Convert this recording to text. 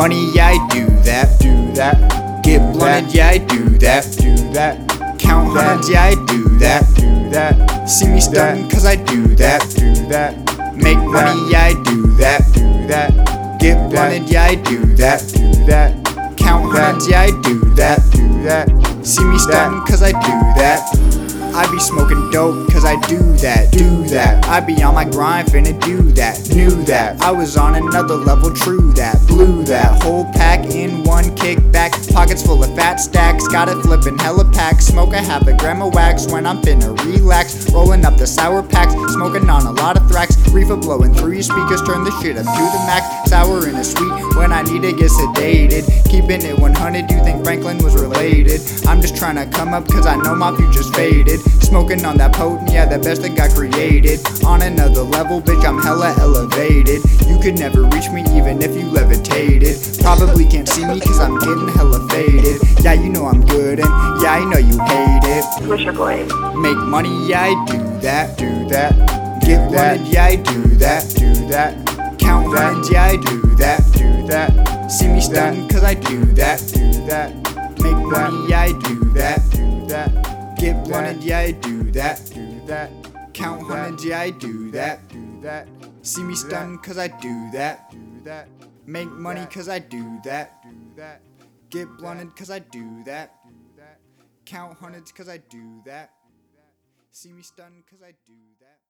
money, I do that. Do that. Get blunted, yeah, I do that. Do that. Count hundreds, yeah, I do that. Do that. See me stunting, cause I do that. Do that. Make money, yeah, I do that. Do that. Get blunted, yeah, I do that. Do that. Count hundreds, yeah, I do that. Do that. See me stunting, cause I do that. I be smoking dope, cause I do that, do that. I be on my grind, finna do that, knew that. I was on another level, true that, blew that. Whole pack in one kickback, pockets full of fat stacks. Got it flipping hella packs, smoke a half a gram of wax when I'm finna relax. Rolling up the sour packs, smoking on a lot of thrax. Reefer blowing through your speakers, turn the shit up to the max. Sour and a sweet when I need to get sedated. Keeping it 100, you think Franklin was related? I'm just trying to come up cause I know my future's faded. Smoking on that potent, yeah, the best that got created. On another level, bitch, I'm hella elevated. You could never reach me even if you levitated. Probably can't see me cause I'm getting hella faded. Yeah, you know I'm good and yeah, I know you hate it. What's your boy? Make money, yeah, I do that. Do that. Get that. wanted, yeah, I do that. Do that. Count that. yeah, I do that. Do that. See me stunning cause I do that. Do that. Make money, yeah, I do that. Do that. Get blunted, yeah, I do that. Do that. Count hundreds, yeah, I do that. Do that. See me stunning cause I do that. Do that. Make money cause I do that. Do that. Get blunted cause I do that. Do that. Count hundreds cause I do that. See me stunning cause I do that.